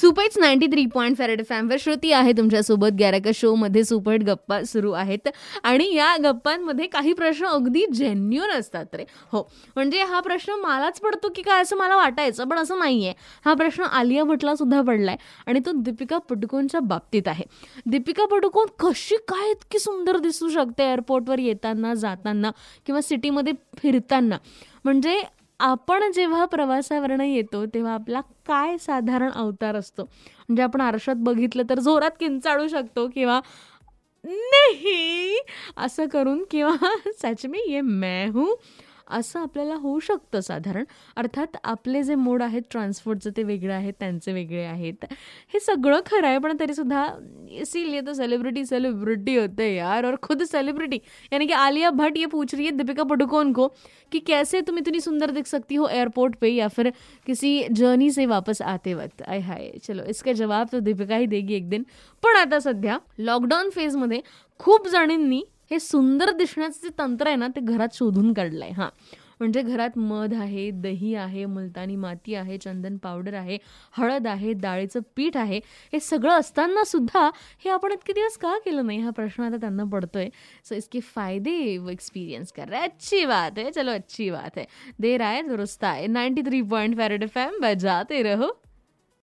सुपैच ninety three point five red फॅमवर Shruti आहे तुमच्यासोबत. गॅरका शोमध्ये सुपट गप्पा सुरू आहेत. आणि या गप्पांमध्ये काही प्रश्न अगदी जेन्युन असतात रे. हो. म्हणजे हा प्रश्न मलाच पडतो की काय असं मला वाटायचं पण असं नाही आहे हा प्रश्न आलिया भटला सुद्धा पडलाय आणि तो दीपिका पडुकोनच्या बाबतीत आहे. दीपिका पडुकोन कशी काय इतकी सुंदर दिसू शकते एअरपोर्टवर येताना जाताना किंवा सिटीमध्ये फिरताना? म्हणजे आपण जेव्हा प्रवासावरनं येतो तेव्हा आपला काय साधारण अवतार असतो? म्हणजे आपण आरशात बघितलं तर जोरात किंचाळू शकतो किंवा नाही असं करून किंवा सच मी ये मैं हूँ. असं आपल्याला होऊ शकतं साधारण. अर्थात आपले जे मोड आहेत ट्रान्सपोर्टचं ते वेगळं आहेत त्यांचे वेगळे आहेत. हे सगळं खरं आहे पण तरीसुद्धा इसीलिए तो सेलिब्रिटी सेलिब्रिटी होते यार और खुद सेलिब्रिटी यानी कि आलिया भट्ट ये पूछ रही है दीपिका पडुकोन को कि कैसे तुम इतनी सुंदर दिख सकती हो एयरपोर्ट पे या फिर किसी जर्नी से वापस आते वक्त? आय हाय चलो इसका जवाब तो दीपिका ही देगी एक दिन. पण आता सध्या लॉकडाऊन फेजमध्ये खूप जणींनी हे सुंदर दिसण्याचं जे तंत्र आहे ना ते घरात शोधून काढलं आहे हां. म्हणजे घरात मध आहे दही आहे मुलतानी माती आहे चंदन पावडर आहे हळद आहे डाळीचं पीठ आहे हे सगळं असताना सुद्धा हे आपण इतके दिवस का केलं नाही? हा प्रश्न आता त्यांना पडतोय. सो इसके फायदे वो एक्सपीरियंस कर रहे अच्छी बात है. चलो अच्छी बात है. देर आए दुरुस्त आहे. Ninety three point five red F M बजाते रहो.